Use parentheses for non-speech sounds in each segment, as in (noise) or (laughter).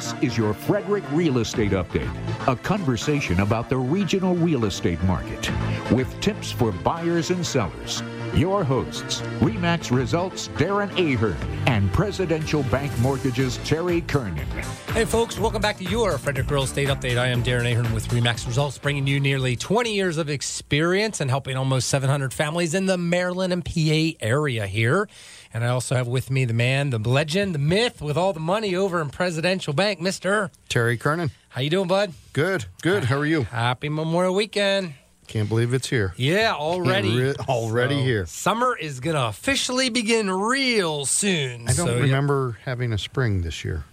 This is your Frederick Real Estate Update, a conversation about the regional real estate market with tips for buyers and sellers. Your hosts, REMAX Results Darren Ahern and Presidential Bank Mortgages Terry Kernan. Hey, folks, welcome back to your Frederick Real Estate Update. I am Darren Ahern with REMAX Results, bringing you nearly 20 years of experience and helping almost 700 families in the Maryland and PA area here. And I also have with me the man, the legend, the myth with all the money over in Presidential Bank, Mr. Terry Kernan. How you doing, bud? Good, good. How are you? Happy Memorial Weekend. Can't believe it's here. Yeah, already. Re- already So, here. Summer is going to officially begin real soon. I don't So, remember having a spring this year.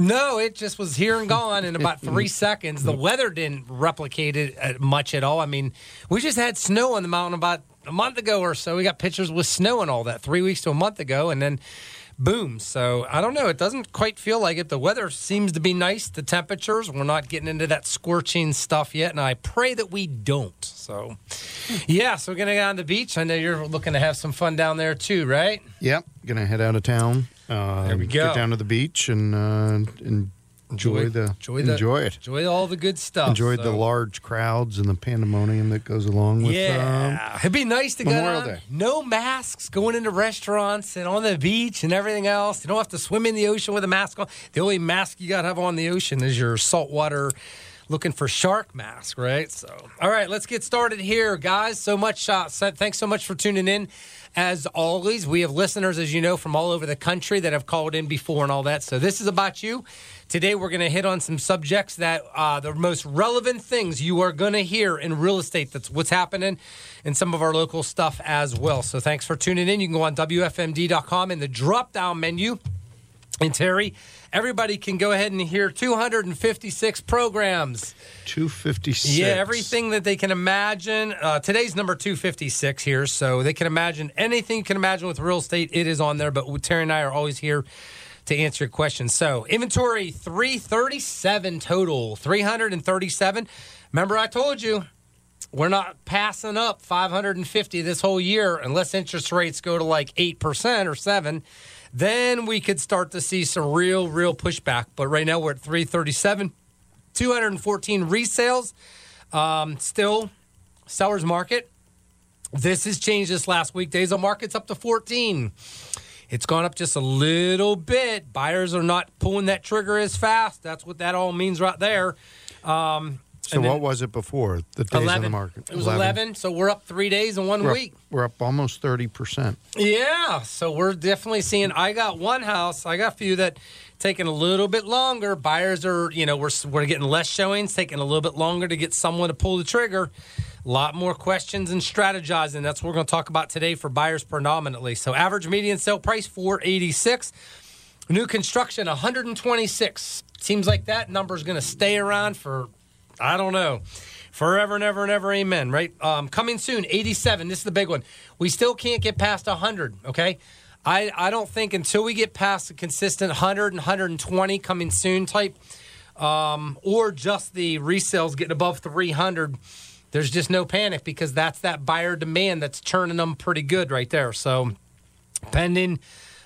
No, it just was here and gone in about (laughs) three seconds. The weather didn't replicate it uh, much at all. I mean, we just had snow on the mountain about a month ago or so. We got pictures with snow and all that three weeks to a month ago, and then boom. So I don't know. It doesn't quite feel like it. The weather seems to be nice. The temperatures. We're not getting into that scorching stuff yet, and I pray that we don't. So, yeah. So we're gonna go on the beach. I know you're looking to have some fun down there too, right? Yep, gonna head out of town. Uh, There we go. Get down to the beach and uh, and enjoy, the enjoy the- enjoy it. Enjoy all the good stuff. Enjoy the large crowds and the pandemonium that goes along with. Yeah, it'd be nice to go Memorial on. Day. No masks going into restaurants and on the beach and everything else. You don't have to swim in the ocean with a mask on. The only mask you got to have on the ocean is your saltwater looking for shark mask, right? So, all right, let's get started here, guys. So much, uh, thanks so much for tuning in. As always, we have listeners, as you know, from all over the country that have called in before and all that. So this is about you. Today, we're going to hit on some subjects that uh, the most relevant things you are going to hear in real estate. That's what's happening in some of our local stuff as well. So thanks for tuning in. You can go on WFMD.com in the drop down menu. And Terry, everybody can go ahead and hear 256 programs. Two fifty six. Yeah, everything that they can imagine. Uh, today's number 256 here, so they can imagine anything you can imagine with real estate. It is on there, but Terry and I are always here to answer your question. So, inventory 337 total, 337. Remember, I told you we're not passing up 550 this whole year unless interest rates go to like 8% or 7 then we could start to see some real real pushback. But right now we're at 337 214 resales. Um, still sellers market. This has changed this last week. Days on market's up to 14 it's gone up just a little bit buyers are not pulling that trigger as fast that's what that all means right there um, So what was it before the days on the market? it was 11. so we're up three days in one We're up, week we're up almost thirty percent. yeah, so we're definitely seeing. I got one house. I got a few that taking a little bit longer. Buyers are, you know, we're we're getting less showings, taking a little bit longer to get someone to pull the trigger. A lot more questions and strategizing. That's what we're going to talk about today for buyers predominantly. So average median sale price four eighty six. New construction 126. Seems like that number is going to stay around for I don't know. Forever and ever and ever, amen, right? Um, coming soon, 87. This is the big one. We still can't get past 100, okay? I, I don't think until we get past a consistent 100 and 120 coming soon type, um, or just the resales getting above 300, there's just no panic because that's that buyer demand that's turning them pretty good right there. So, pending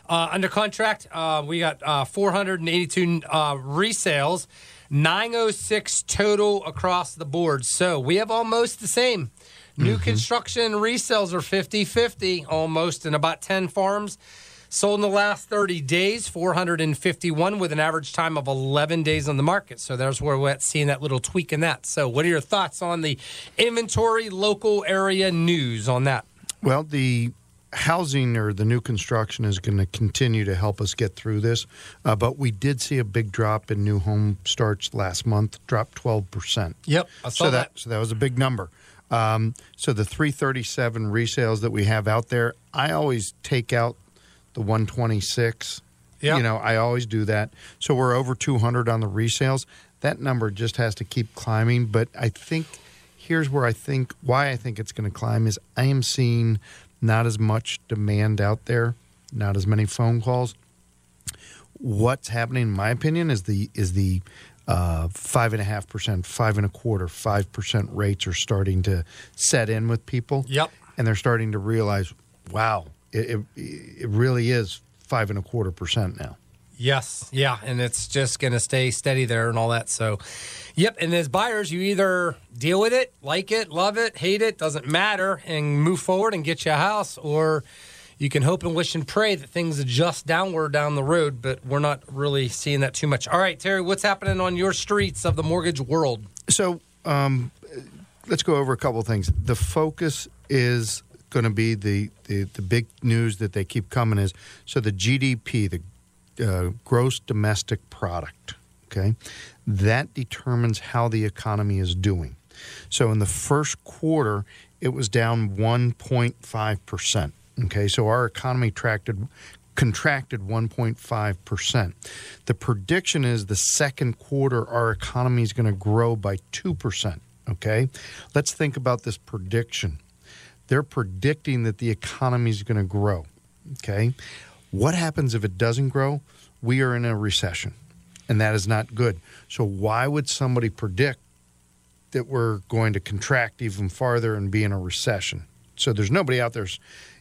uh, under contract. Uh, we got uh, 482 uh, resales, 906 total across the board. So we have almost the same. New construction resales are 50 50 almost in about 10 farms. Sold in the last 30 days, 451 with an average time of 11 days on the market. So there's where we're at seeing that little tweak in that. So, what are your thoughts on the inventory local area news on that? Well, the housing or the new construction is going to continue to help us get through this, uh, but we did see a big drop in new home starts last month, dropped twelve percent. Yep, I saw so that. so that was a big number. Um, so the 337 resales that we have out there, I always take out the 126. Yeah. You know, I always do that. So we're over 200 on the resales. That number just has to keep climbing. But I think here's where I think why I think it's going to climb is I am seeing not as much demand out there, not as many phone calls. What's happening, in my opinion, is the is the uh, five and a half percent, five and a quarter, five percent rates are starting to set in with people. Yep. and they're starting to realize, wow, it it, it really is five and a quarter percent now. Yes, yeah, and it's just going to stay steady there and all that. So, yep. And as buyers, you either deal with it, like it, love it, hate it, doesn't matter, and move forward and get you a house, or you can hope and wish and pray that things adjust downward down the road. But we're not really seeing that too much. All right, Terry, what's happening on your streets of the mortgage world? So, um, let's go over a couple of things. The focus is going to be the, the the big news that they keep coming is so the GDP, the uh, gross domestic product. Okay, that determines how the economy is doing. So in the first quarter, it was down 1.5 percent. Okay, so our economy tracted contracted 1.5 percent. The prediction is the second quarter our economy is going to grow by two percent. Okay, let's think about this prediction. They're predicting that the economy is going to grow. Okay, what happens if it doesn't grow? We are in a recession, and that is not good. So, why would somebody predict that we're going to contract even farther and be in a recession? So, there's nobody out there,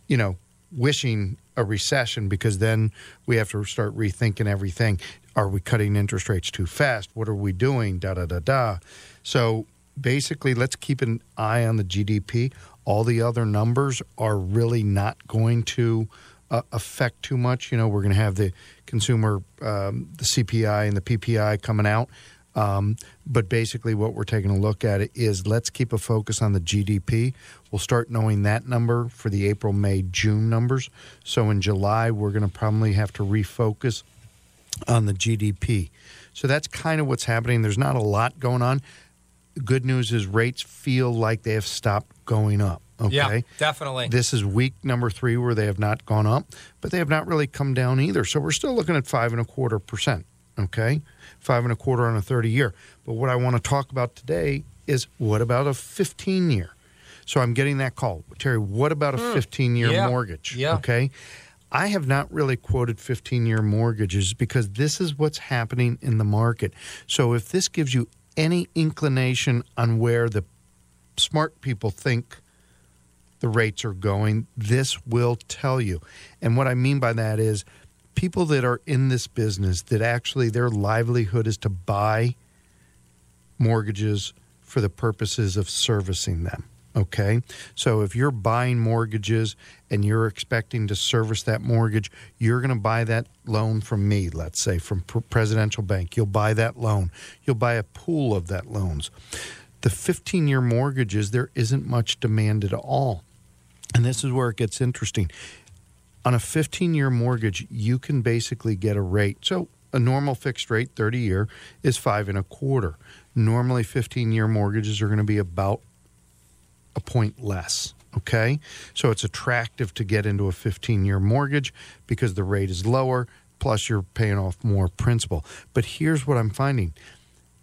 you know, wishing a recession because then we have to start rethinking everything. Are we cutting interest rates too fast? What are we doing? Da da da da. So, basically, let's keep an eye on the GDP. All the other numbers are really not going to uh, affect too much. You know, we're going to have the consumer, um, the CPI and the PPI coming out. Um, but basically, what we're taking a look at is let's keep a focus on the GDP. We'll start knowing that number for the April, May, June numbers. So in July, we're going to probably have to refocus on the GDP. So that's kind of what's happening. There's not a lot going on. Good news is rates feel like they have stopped going up. Okay. Yeah, definitely. This is week number three where they have not gone up, but they have not really come down either. So we're still looking at five and a quarter percent. Okay. Five and a quarter on a 30 year. But what I want to talk about today is what about a 15 year? So I'm getting that call. Terry, what about a hmm. 15 year Yeah. mortgage? Yeah. Okay. I have not really quoted 15 year mortgages because this is what's happening in the market. So if this gives you any inclination on where the smart people think the rates are going, this will tell you. And what I mean by that is people that are in this business that actually their livelihood is to buy mortgages for the purposes of servicing them. Okay. So if you're buying mortgages and you're expecting to service that mortgage, you're going to buy that loan from me, let's say from Pr- Presidential Bank. You'll buy that loan. You'll buy a pool of that loans. The 15 year mortgages, there isn't much demand at all. And this is where it gets interesting. On a 15 year mortgage, you can basically get a rate. So a normal fixed rate, 30 year, is five and a quarter. Normally, 15 year mortgages are going to be about a point less. Okay. So it's attractive to get into a 15 year mortgage because the rate is lower, plus you're paying off more principal. But here's what I'm finding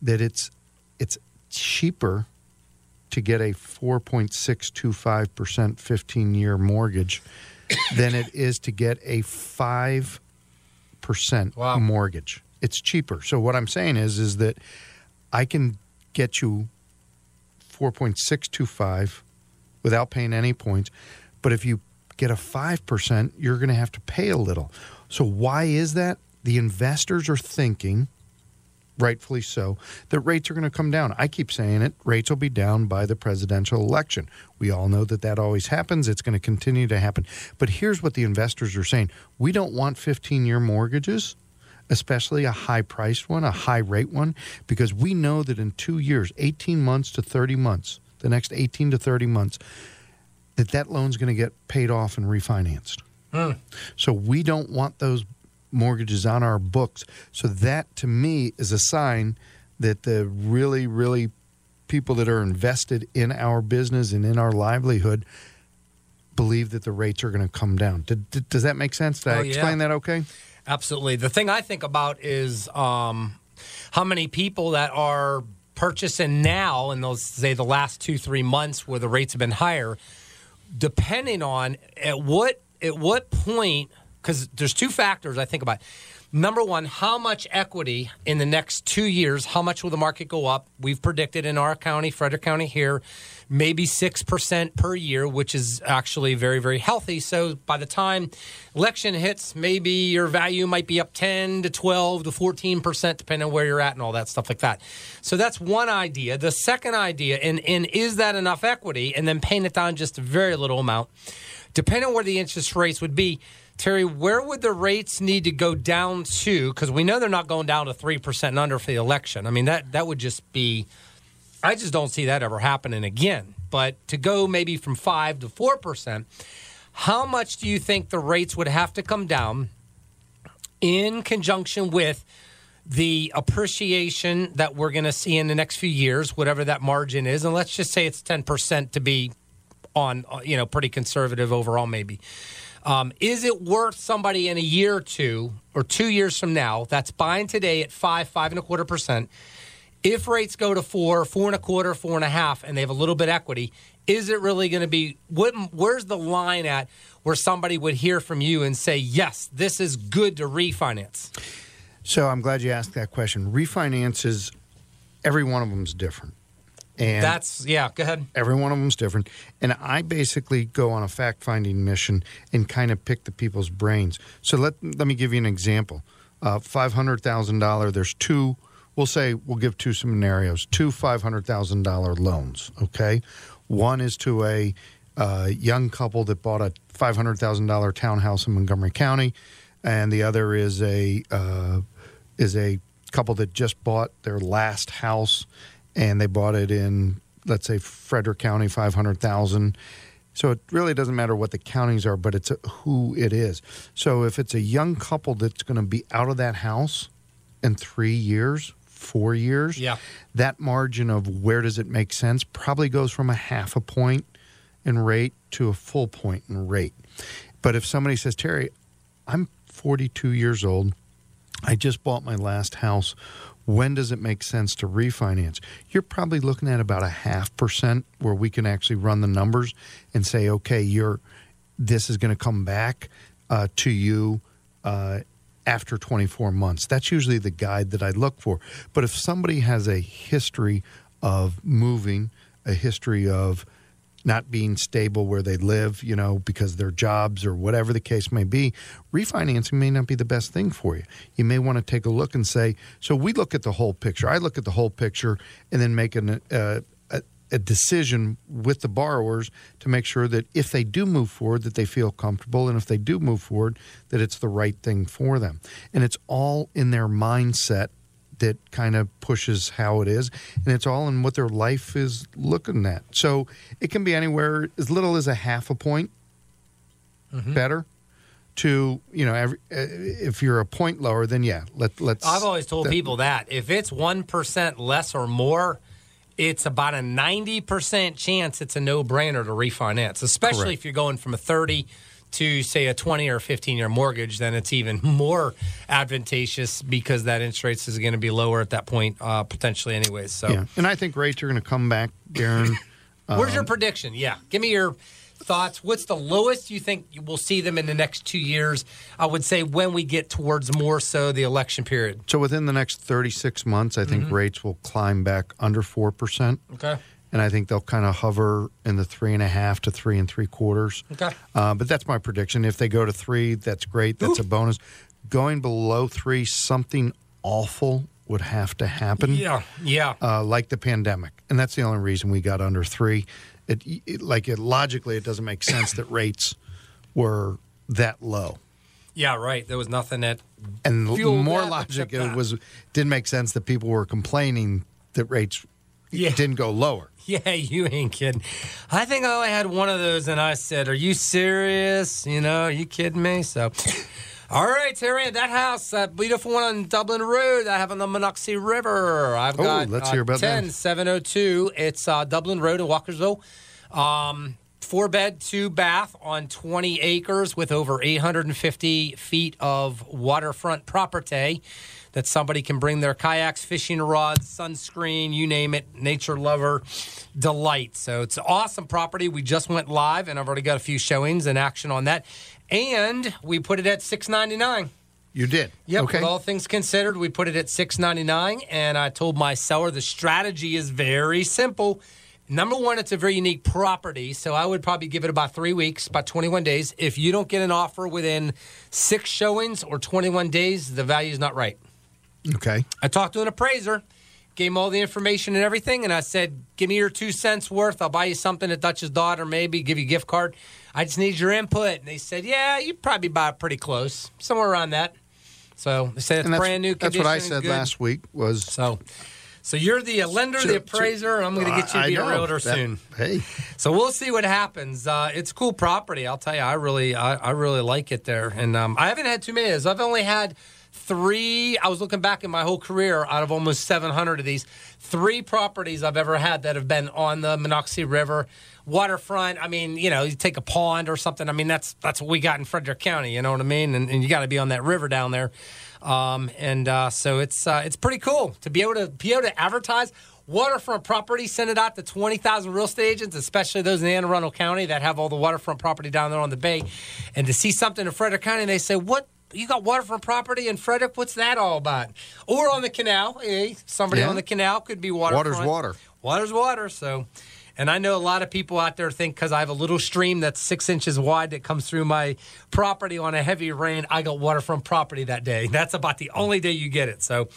that it's it's cheaper to get a 4.625% 15 year mortgage than it is to get a 5% Wow. mortgage. It's cheaper. So what I'm saying is is that I can get you 4.625 without paying any points, but if you get a 5%, you're going to have to pay a little. So why is that? The investors are thinking rightfully so, that rates are going to come down. I keep saying it, rates will be down by the presidential election. We all know that that always happens. It's going to continue to happen. But here's what the investors are saying we don't want 15 year mortgages. Especially a high priced one, a high rate one, because we know that in two years, 18 months to 30 months, the next 18 to 30 months, that that loan's going to get paid off and refinanced. Hmm. So we don't want those mortgages on our books. So that to me is a sign that the really, really people that are invested in our business and in our livelihood believe that the rates are going to come down. Did, did- does that make sense? Did I Oh, yeah. explain that okay? Absolutely. The thing I think about is um, how many people that are purchasing now in those say the last two three months where the rates have been higher, depending on at what at what point because there's two factors I think about. Number one, how much equity in the next two years? How much will the market go up? We've predicted in our county, Frederick County here, maybe 6% per year, which is actually very, very healthy. So by the time election hits, maybe your value might be up 10 to 12 to 14%, depending on where you're at and all that stuff like that. So that's one idea. The second idea, and, and is that enough equity? And then paying it down just a very little amount, depending on where the interest rates would be. Terry, where would the rates need to go down to? Because we know they're not going down to 3% and under for the election. I mean, that, that would just be I just don't see that ever happening again. But to go maybe from 5 to 4%, how much do you think the rates would have to come down in conjunction with the appreciation that we're going to see in the next few years, whatever that margin is? And let's just say it's 10% to be on, you know, pretty conservative overall, maybe. Um, is it worth somebody in a year or two or two years from now that's buying today at five, five and a quarter percent? if rates go to four, four and a quarter, four and a half, and they have a little bit equity, is it really going to be? What, where's the line at where somebody would hear from you and say, "Yes, this is good to refinance"? So I'm glad you asked that question. Refinances, every one of them is different. And that's yeah. Go ahead. Every one of them is different, and I basically go on a fact finding mission and kind of pick the people's brains. So let let me give you an example. Uh, Five hundred thousand dollar. There's two we'll say we'll give two scenarios two $500,000 loans, okay? One is to a uh, young couple that bought a $500,000 townhouse in Montgomery County, and the other is a uh, is a couple that just bought their last house, and they bought it in let's say Frederick County, 500,000. So it really doesn't matter what the counties are, but it's a, who it is. So if it's a young couple that's going to be out of that house in three years, four years, yeah. that margin of where does it make sense probably goes from a half a point in rate to a full point in rate. But if somebody says, Terry, I'm 42 years old, I just bought my last house. When does it make sense to refinance? You're probably looking at about a half percent where we can actually run the numbers and say, okay, you're this is going to come back uh, to you uh, after 24 months. That's usually the guide that I look for. But if somebody has a history of moving, a history of not being stable where they live, you know, because their jobs or whatever the case may be, refinancing may not be the best thing for you. You may want to take a look and say, so we look at the whole picture. I look at the whole picture and then make an, uh, a decision with the borrowers to make sure that if they do move forward that they feel comfortable and if they do move forward that it's the right thing for them and it's all in their mindset that kind of pushes how it is and it's all in what their life is looking at so it can be anywhere as little as a half a point mm-hmm. better to you know every, uh, if you're a point lower then yeah let, let's i've always told people that if it's 1% less or more it's about a 90% chance it's a no brainer to refinance, especially Correct. if you're going from a 30 to say a 20 or 15 year mortgage, then it's even (laughs) more advantageous because that interest rate is going to be lower at that point, uh, potentially, anyways. So, yeah. and I think rates are going to come back, Darren. (laughs) Where's um, your prediction? Yeah, give me your thoughts? What's the lowest you think we'll see them in the next two years? I would say when we get towards more so the election period. So within the next 36 months, I think mm-hmm. rates will climb back under 4%. Okay. And I think they'll kind of hover in the three and a half to three and three quarters. Okay. Uh, but that's my prediction. If they go to three, that's great. That's Ooh. a bonus. Going below three, something awful would have to happen. Yeah, yeah. Uh, like the pandemic, and that's the only reason we got under three it, it like it logically it doesn't make sense that rates were that low. Yeah, right. There was nothing that and more logic it was didn't make sense that people were complaining that rates yeah. didn't go lower. (laughs) Yeah, you ain't kidding. I think I only had one of those, and I said, "Are you serious? You know, are you kidding me?" So. All right, Terry, that house, that beautiful one on Dublin Road, I have on the Monocacy River. I've oh, got let's uh, hear about 10, that. 702. It's uh, Dublin Road in Walkersville. Um, four bed, two bath on 20 acres with over 850 feet of waterfront property that somebody can bring their kayaks, fishing rods, sunscreen, you name it, nature lover delight. So it's an awesome property. We just went live and I've already got a few showings and action on that and we put it at six ninety nine. You did. Yep. Okay. With all things considered, we put it at six ninety nine, and I told my seller the strategy is very simple. Number one, it's a very unique property, so I would probably give it about three weeks, about twenty one days. If you don't get an offer within six showings or twenty one days, the value is not right. Okay. I talked to an appraiser, gave him all the information and everything, and I said, "Give me your two cents worth. I'll buy you something at Dutch's daughter, maybe give you a gift card. I just need your input." And they said, "Yeah, you probably buy it pretty close, somewhere around that." So they said it's And brand new. that's what I said good. last week was. So, so you're the lender, So- the appraiser. I'm going to get you to be a realtor That- soon. Hey, So we'll see what happens. Uh, it's cool property. I'll tell you, I really, I, I really like it there. And um, I haven't had too many. of those. I've only had three. I was looking back in my whole career, out of almost 700 of these, three properties I've ever had that have been on the Monocacy River waterfront. I mean, you know, you take a pond or something. I mean, that's that's what we got in Frederick County. You know what I mean? And, and you got to be on that river down there. Um, and uh, so it's uh, it's pretty cool to be able to be able to advertise waterfront property, send it out to 20,000 real estate agents, especially those in Anne Arundel County that have all the waterfront property down there on the bay. And to see something in Frederick County, they say, What? You got waterfront property in Frederick? What's that all about? Or on the canal. Hey, somebody Yeah. on the canal could be waterfront. Water's water. Water's water. So, and I know a lot of people out there think because I have a little stream that's six inches wide that comes through my property on a heavy rain, I got waterfront property that day. (laughs) That's about the only day you get it. So,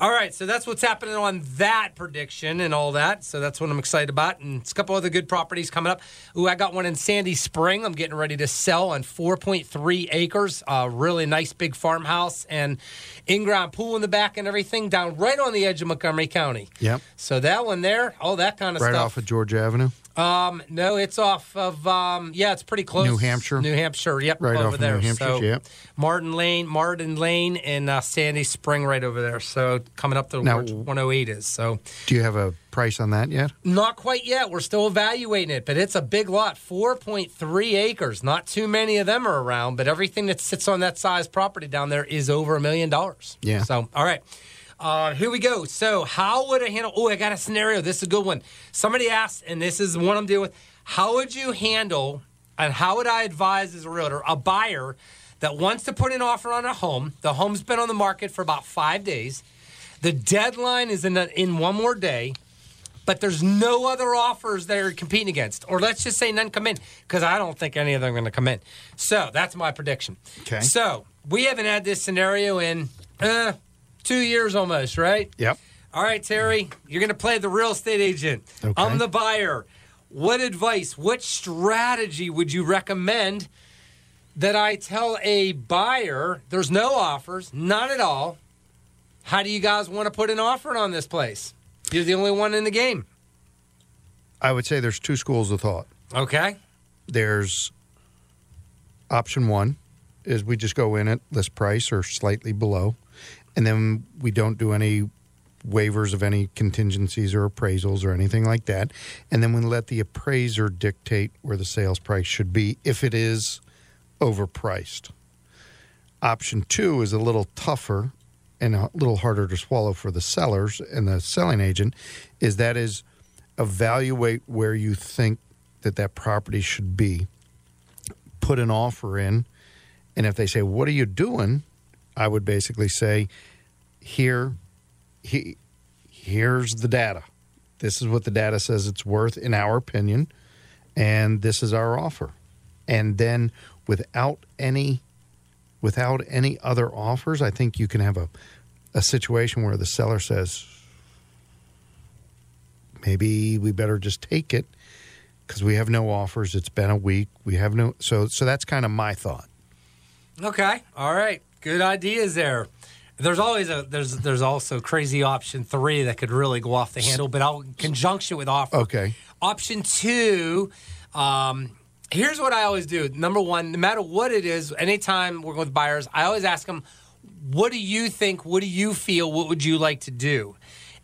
all right. So that's what's happening on that prediction and all that. So that's what I'm excited about. And it's a couple other good properties coming up. Ooh, I got one in Sandy Spring. I'm getting ready to sell on 4.3 acres. A really nice big farmhouse and in-ground pool in the back and everything down right on the edge of Montgomery County. Yep. So that one there, all that kind of right stuff. off of Georgia Avenue. Um, no, it's off of um, yeah, it's pretty close. New Hampshire? New Hampshire. Yep, Right over there. New Hampshire, so yep. Martin Lane, Martin Lane, and uh, Sandy Spring, right over there. So coming up to Now- where 108 is. So Do you have a price on that yet? not quite yet. We're still evaluating it, but it's a big lot, 4.3 acres. Not too many of them are around, but everything that sits on that size property down there is over a million dollars. Yeah. So, all right. Uh, here we go. So, how would I handle? Oh, I got a scenario. This is a good one. Somebody asked, and this is the one I'm dealing with. How would you handle, and how would I advise as a realtor, a buyer that wants to put an offer on a home? The home's been on the market for about five days. The deadline is in, in one more day but there's no other offers they're competing against. Or let's just say none come in, because I don't think any of them are going to come in. So that's my prediction. Okay. So we haven't had this scenario in uh, two years almost, right? Yep. All right, Terry, you're going to play the real estate agent. Okay. I'm the buyer. What advice, what strategy would you recommend that I tell a buyer there's no offers, not at all? How do you guys want to put an offer on this place? You're the only one in the game. I would say there's two schools of thought. Okay. There's option one is we just go in at list price or slightly below, and then we don't do any waivers of any contingencies or appraisals or anything like that. And then we let the appraiser dictate where the sales price should be if it is overpriced. Option two is a little tougher and a little harder to swallow for the sellers and the selling agent is that is evaluate where you think that that property should be put an offer in and if they say what are you doing i would basically say here he, here's the data. This is what the data says it's worth in our opinion and this is our offer. And then without any without any other offers i think you can have a, a situation where the seller says maybe we better just take it because we have no offers. It's been a week. We have no so so that's kind of my thought. Okay. All right. Good ideas there. There's always a there's there's also crazy option three that could really go off the handle, but I'll conjunction with offer. okay Option two, um, here's what I always do. Number one, no matter what it is, anytime working with buyers, I always ask them, what do you think? What do you feel? What would you like to do?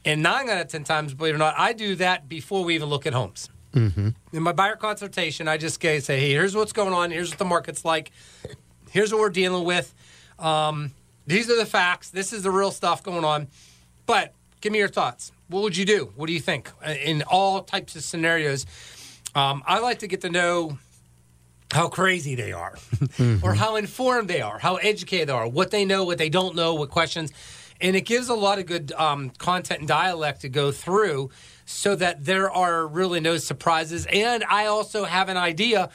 And nine out of 10 times, believe it or not, I do that before we even look at homes. Mm-hmm. In my buyer consultation, I just say, hey, here's what's going on. Here's what the market's like. Here's what we're dealing with. Um, these are the facts. This is the real stuff going on. But give me your thoughts. What would you do? What do you think in all types of scenarios? Um, I like to get to know how crazy they are, (laughs) or how informed they are, how educated they are, what they know, what they don't know, what questions. And it gives a lot of good um, content and dialect to go through so that there are really no surprises. And I also have an idea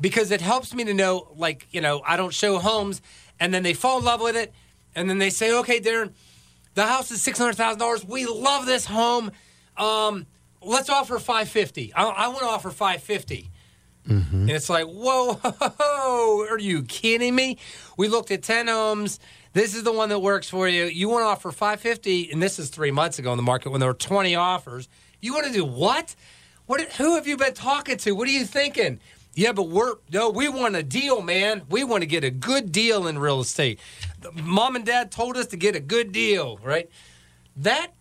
because it helps me to know, like, you know, I don't show homes and then they fall in love with it. And then they say, okay, Darren, the house is $600,000. We love this home. Um, let's offer 550. I, I want to offer 550. Mm-hmm. And it's like, whoa, whoa, (laughs) are you kidding me? We looked at 10 homes. This is the one that works for you. You want to offer 550, and this is three months ago in the market when there were 20 offers. You want to do what? What? Who have you been talking to? What are you thinking? Yeah, but we're no, we want a deal, man. We want to get a good deal in real estate. Mom and dad told us to get a good deal, right? That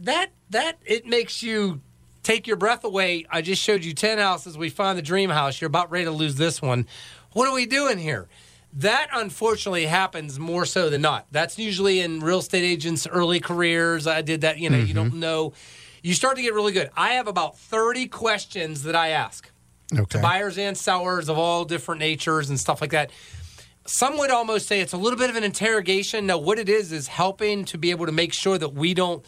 that that it makes you take your breath away. I just showed you 10 houses. We found the dream house. You're about ready to lose this one. What are we doing here? That unfortunately happens more so than not. That's usually in real estate agents' early careers. I did that, you know, mm-hmm. you don't know. You start to get really good. I have about 30 questions that I ask okay. to buyers and sellers of all different natures and stuff like that. Some would almost say it's a little bit of an interrogation. Now, what it is is helping to be able to make sure that we don't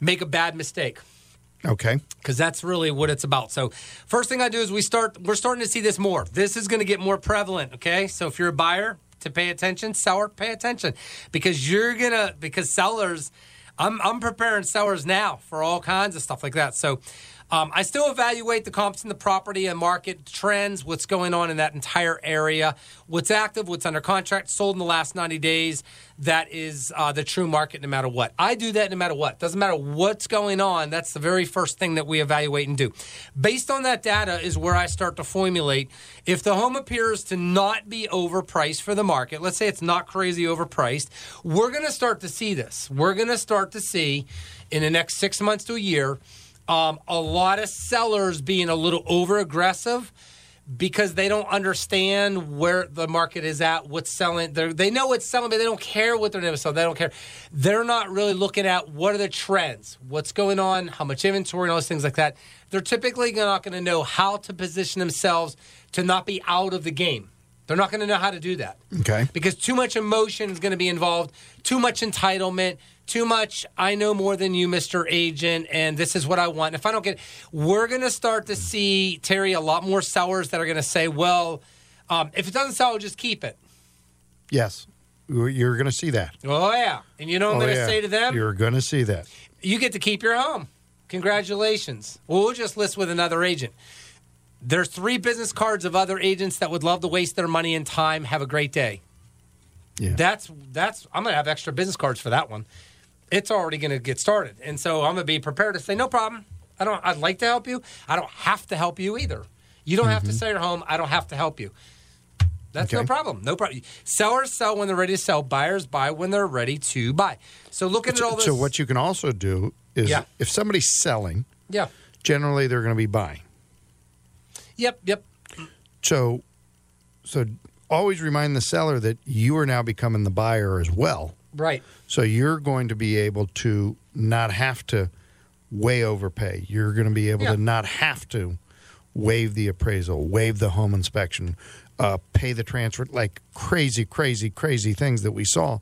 make a bad mistake. Okay. Because that's really what it's about. So, first thing I do is we start. We're starting to see this more. This is going to get more prevalent. Okay. So if you're a buyer, to pay attention, seller, pay attention, because you're gonna because sellers. I'm I'm preparing sellers now for all kinds of stuff like that. So um, I still evaluate the comps in the property and market trends, what's going on in that entire area, what's active, what's under contract, sold in the last 90 days. That is uh, the true market no matter what. I do that no matter what. Doesn't matter what's going on. That's the very first thing that we evaluate and do. Based on that data is where I start to formulate if the home appears to not be overpriced for the market, let's say it's not crazy overpriced, we're going to start to see this. We're going to start to see in the next six months to a year um, a lot of sellers being a little over aggressive because they don't understand where the market is at, what's selling. They're, they know what's selling, but they don't care what they're going to sell. They don't care. They're not really looking at what are the trends, what's going on, how much inventory, and all those things like that. They're typically not going to know how to position themselves to not be out of the game. They're not going to know how to do that. Okay. Because too much emotion is going to be involved, too much entitlement, too much. I know more than you, Mr. Agent, and this is what I want. If I don't get, we're going to start to see Terry a lot more sellers that are going to say, "Well, um, if it doesn't sell, just keep it." Yes, you're going to see that. Oh yeah, and you know what I'm oh, going to yeah. say to them? You're going to see that. You get to keep your home. Congratulations. Well, we'll just list with another agent. There's three business cards of other agents that would love to waste their money and time. Have a great day. Yeah. That's that's. I'm gonna have extra business cards for that one it's already going to get started. And so I'm going to be prepared to say, no problem. I don't. I'd like to help you. I don't have to help you either. You don't mm-hmm. have to mm-hmm. sell your home. I don't have to help you. That's okay. no problem. No problem. Sellers sell when they're ready to sell. Buyers buy when they're ready to buy. So looking so, at all this. So what you can also do is, yeah. if somebody's selling, yeah, generally they're going to be buying. Yep. Yep. So, so always remind the seller that you are now becoming the buyer as well. Right. So you're going to be able to not have to way overpay. You're going to be able yeah. to not have to waive the appraisal, waive the home inspection, uh, pay the transfer, like crazy, crazy, crazy things that we saw.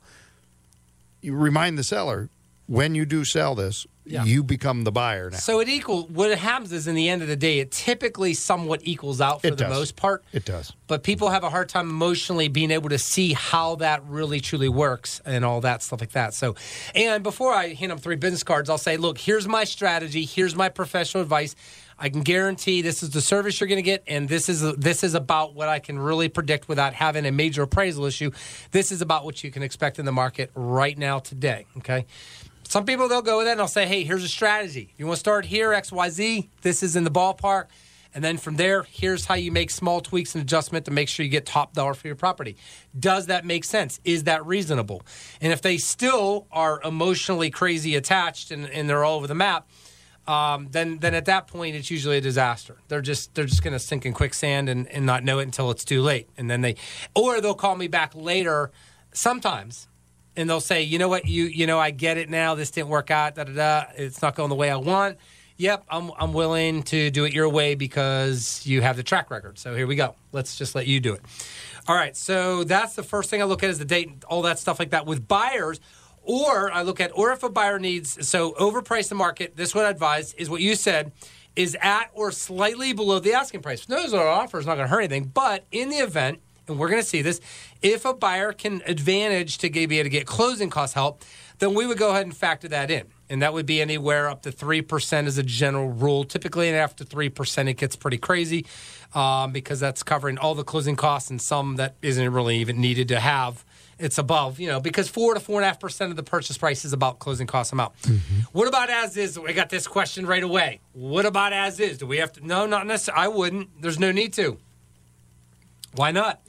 You remind the seller when you do sell this, yeah. you become the buyer now. So it equal what happens is in the end of the day, it typically somewhat equals out for it the does. most part. It does. But people have a hard time emotionally being able to see how that really truly works and all that stuff like that. So and before I hand them three business cards, I'll say, look, here's my strategy, here's my professional advice. I can guarantee this is the service you're going to get, and this is this is about what I can really predict without having a major appraisal issue. This is about what you can expect in the market right now today. Okay, some people they'll go with that and they'll say, "Hey, here's a strategy. You want to start here, X, Y, Z. This is in the ballpark." And then from there, here's how you make small tweaks and adjustment to make sure you get top dollar for your property. Does that make sense? Is that reasonable? And if they still are emotionally crazy attached and, and they're all over the map, um, then then at that point it's usually a disaster. They're just they're just going to sink in quicksand and, and not know it until it's too late. And then they, or they'll call me back later, sometimes and they'll say, you know what, you you know, I get it now. This didn't work out. Da da da. It's not going the way I want. Yep, I'm, I'm willing to do it your way because you have the track record. So here we go. Let's just let you do it. All right. So that's the first thing I look at is the date, and all that stuff like that. With buyers, or I look at, or if a buyer needs, so overprice the market, this what I advise is what you said, is at or slightly below the asking price. No, Those are offers, not going to hurt anything. But in the event, and we're going to see this, if a buyer can advantage to be able to get closing cost help, then we would go ahead and factor that in. And that would be anywhere up to 3% as a general rule. Typically, and after 3%, it gets pretty crazy um, because that's covering all the closing costs and some that isn't really even needed to have it's above, you know, because four to four and a half percent of the purchase price is about closing cost amount. Mm-hmm. What about as is? I got this question right away. What about as is? Do we have to? No, not necessarily. I wouldn't. There's no need to. Why not?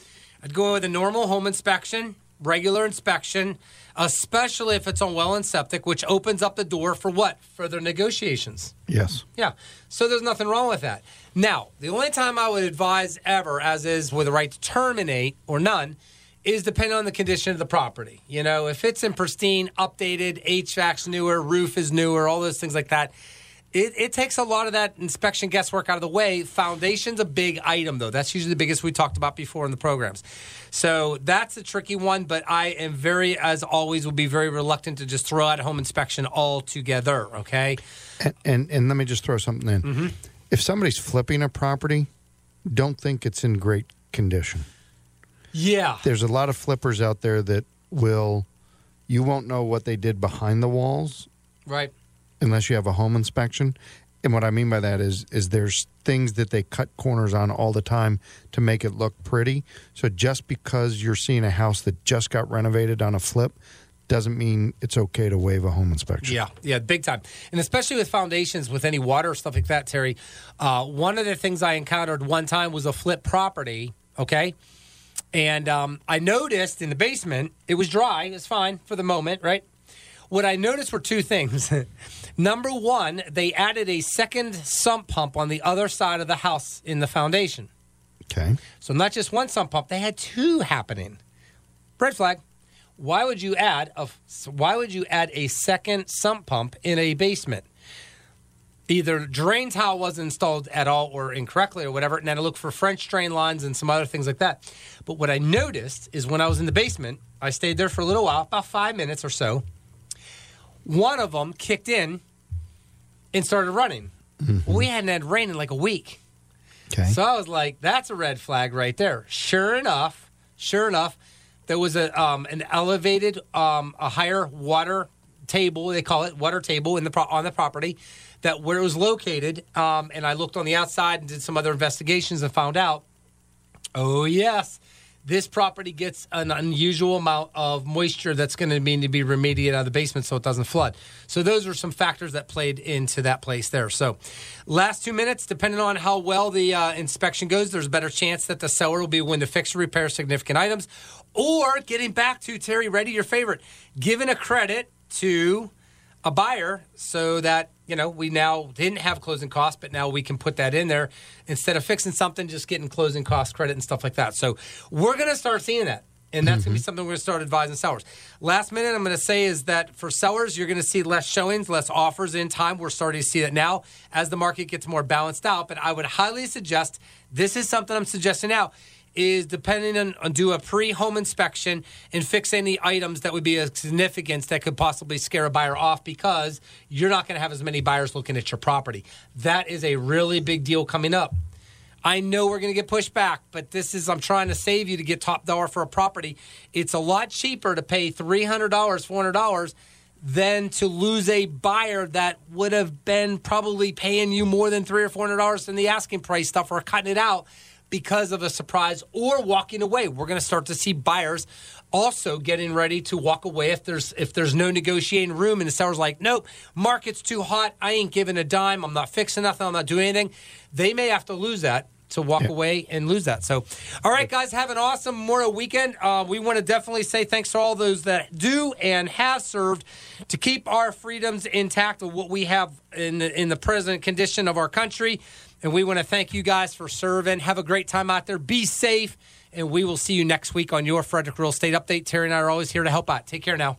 I'd go with a normal home inspection, regular inspection, especially if it's on well and septic, which opens up the door for what? Further negotiations. Yes. Yeah. So there's nothing wrong with that. Now, the only time I would advise ever, as is with the right to terminate or none, is depending on the condition of the property. You know, if it's in pristine, updated, HVAC's newer, roof is newer, all those things like that. It, it, takes a lot of that inspection guesswork out of the way. Foundation's a big item, though. That's usually the biggest we talked about before in the programs. So that's a tricky one, but I am very, as always, will be very reluctant to just throw out home inspection altogether, okay? And, and, and let me just throw something in. Mm-hmm. If somebody's flipping a property, don't think it's in great condition. Yeah. There's a lot of flippers out there that will, you won't know what they did behind the walls. Right. Unless you have a home inspection. And what I mean by that is, is there's things that they cut corners on all the time to make it look pretty. So just because you're seeing a house that just got renovated on a flip doesn't mean it's okay to waive a home inspection. Yeah, yeah, big time. And especially with foundations, with any water stuff like that, Terry. Uh, one of the things I encountered one time was a flip property. Okay, and um, I noticed in the basement, it was dry. It's fine for the moment, right? What I noticed were two things. (laughs) Number one, they added a second sump pump on the other side of the house in the foundation. Okay. So not just one sump pump, they had two happening. Red flag. Why would you add a why would you add a second sump pump in a basement? either drain tile wasn't installed at all or incorrectly or whatever, and then I look for French drain lines and some other things like that. But what I noticed is when I was in the basement, I stayed there for a little while, about five minutes or so. One of them kicked in and started running. Mm-hmm. We hadn't had rain in like a week. Okay. So I was like, that's a red flag right there. Sure enough, sure enough, there was a um, an elevated, um, a higher water table. They call it water table in the pro- on the property that where it was located, um, and I looked on the outside and did some other investigations and found out, oh yes, this property gets an unusual amount of moisture that's going to need to be remediated out of the basement so it doesn't flood. So those are some factors that played into that place there. So last two minutes, depending on how well the uh, inspection goes, there's a better chance that the seller will be willing to fix or repair significant items. Or getting back to Terry, ready your favorite, giving a credit to a buyer so that you know we now didn't have closing costs but now we can put that in there instead of fixing something just getting closing cost credit and stuff like that. So we're going to start seeing that and that's mm-hmm. going to be something we're going to start advising sellers. Last minute i'm going to say is that for sellers you're going to see less showings less offers in time. We're starting to see that now as the market gets more balanced out but i would highly suggest this is something i'm suggesting now is depending on, on do a pre-home inspection and fix any items that would be of significance that could possibly scare a buyer off because you're not going to have as many buyers looking at your property. That is a really big deal coming up. I know we're going to get pushed back, but this is, I'm trying to save you to get top dollar for a property. It's a lot cheaper to pay $300, $400 than to lose a buyer that would have been probably paying you more than three or $400 than the asking price stuff or cutting it out because of a surprise or walking away. We're going to start to see buyers also getting ready to walk away if there's if there's no negotiating room and the seller's like, nope, market's too hot. I ain't giving a dime. I'm not fixing nothing. I'm not doing anything. They may have to lose that to walk yeah. away and lose that. So, all right, guys, have an awesome Memorial weekend. Uh, we want to definitely say thanks to all those that do and have served to keep our freedoms intact of what we have in the, in the present condition of our country. And we want to thank you guys for serving. Have a great time out there. Be safe. And we will see you next week on your Frederick Real Estate Update. Terry and I are always here to help out. Take care now.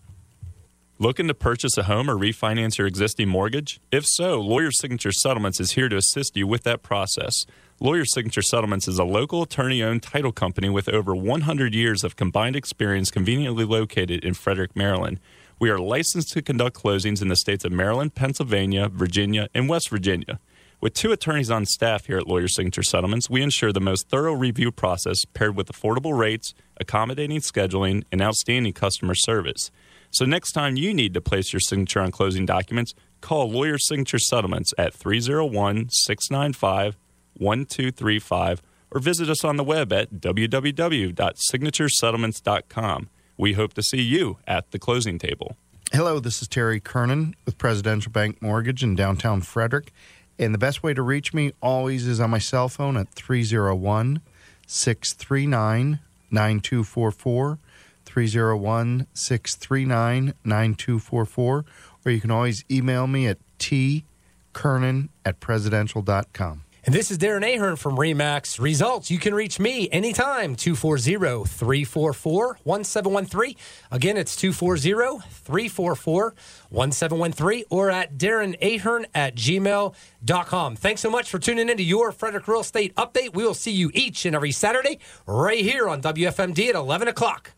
Looking to purchase a home or refinance your existing mortgage? If so, Lawyer Signature Settlements is here to assist you with that process. Lawyer Signature Settlements is a local attorney owned title company with over 100 years of combined experience conveniently located in Frederick, Maryland. We are licensed to conduct closings in the states of Maryland, Pennsylvania, Virginia, and West Virginia. With two attorneys on staff here at Lawyer Signature Settlements, we ensure the most thorough review process paired with affordable rates, accommodating scheduling, and outstanding customer service. So next time you need to place your signature on closing documents, call Lawyer Signature Settlements at 301 695 1235 or visit us on the web at www.signaturesettlements.com. We hope to see you at the closing table. Hello, this is Terry Kernan with Presidential Bank Mortgage in downtown Frederick. And the best way to reach me always is on my cell phone at 301 639 9244. 301 639 9244. Or you can always email me at tkernan at presidential.com. And this is Darren Ahern from Remax Results. You can reach me anytime, 240 344 1713. Again, it's 240 344 1713 or at Darren Ahern at gmail.com. Thanks so much for tuning into your Frederick Real Estate Update. We will see you each and every Saturday right here on WFMD at 11 o'clock.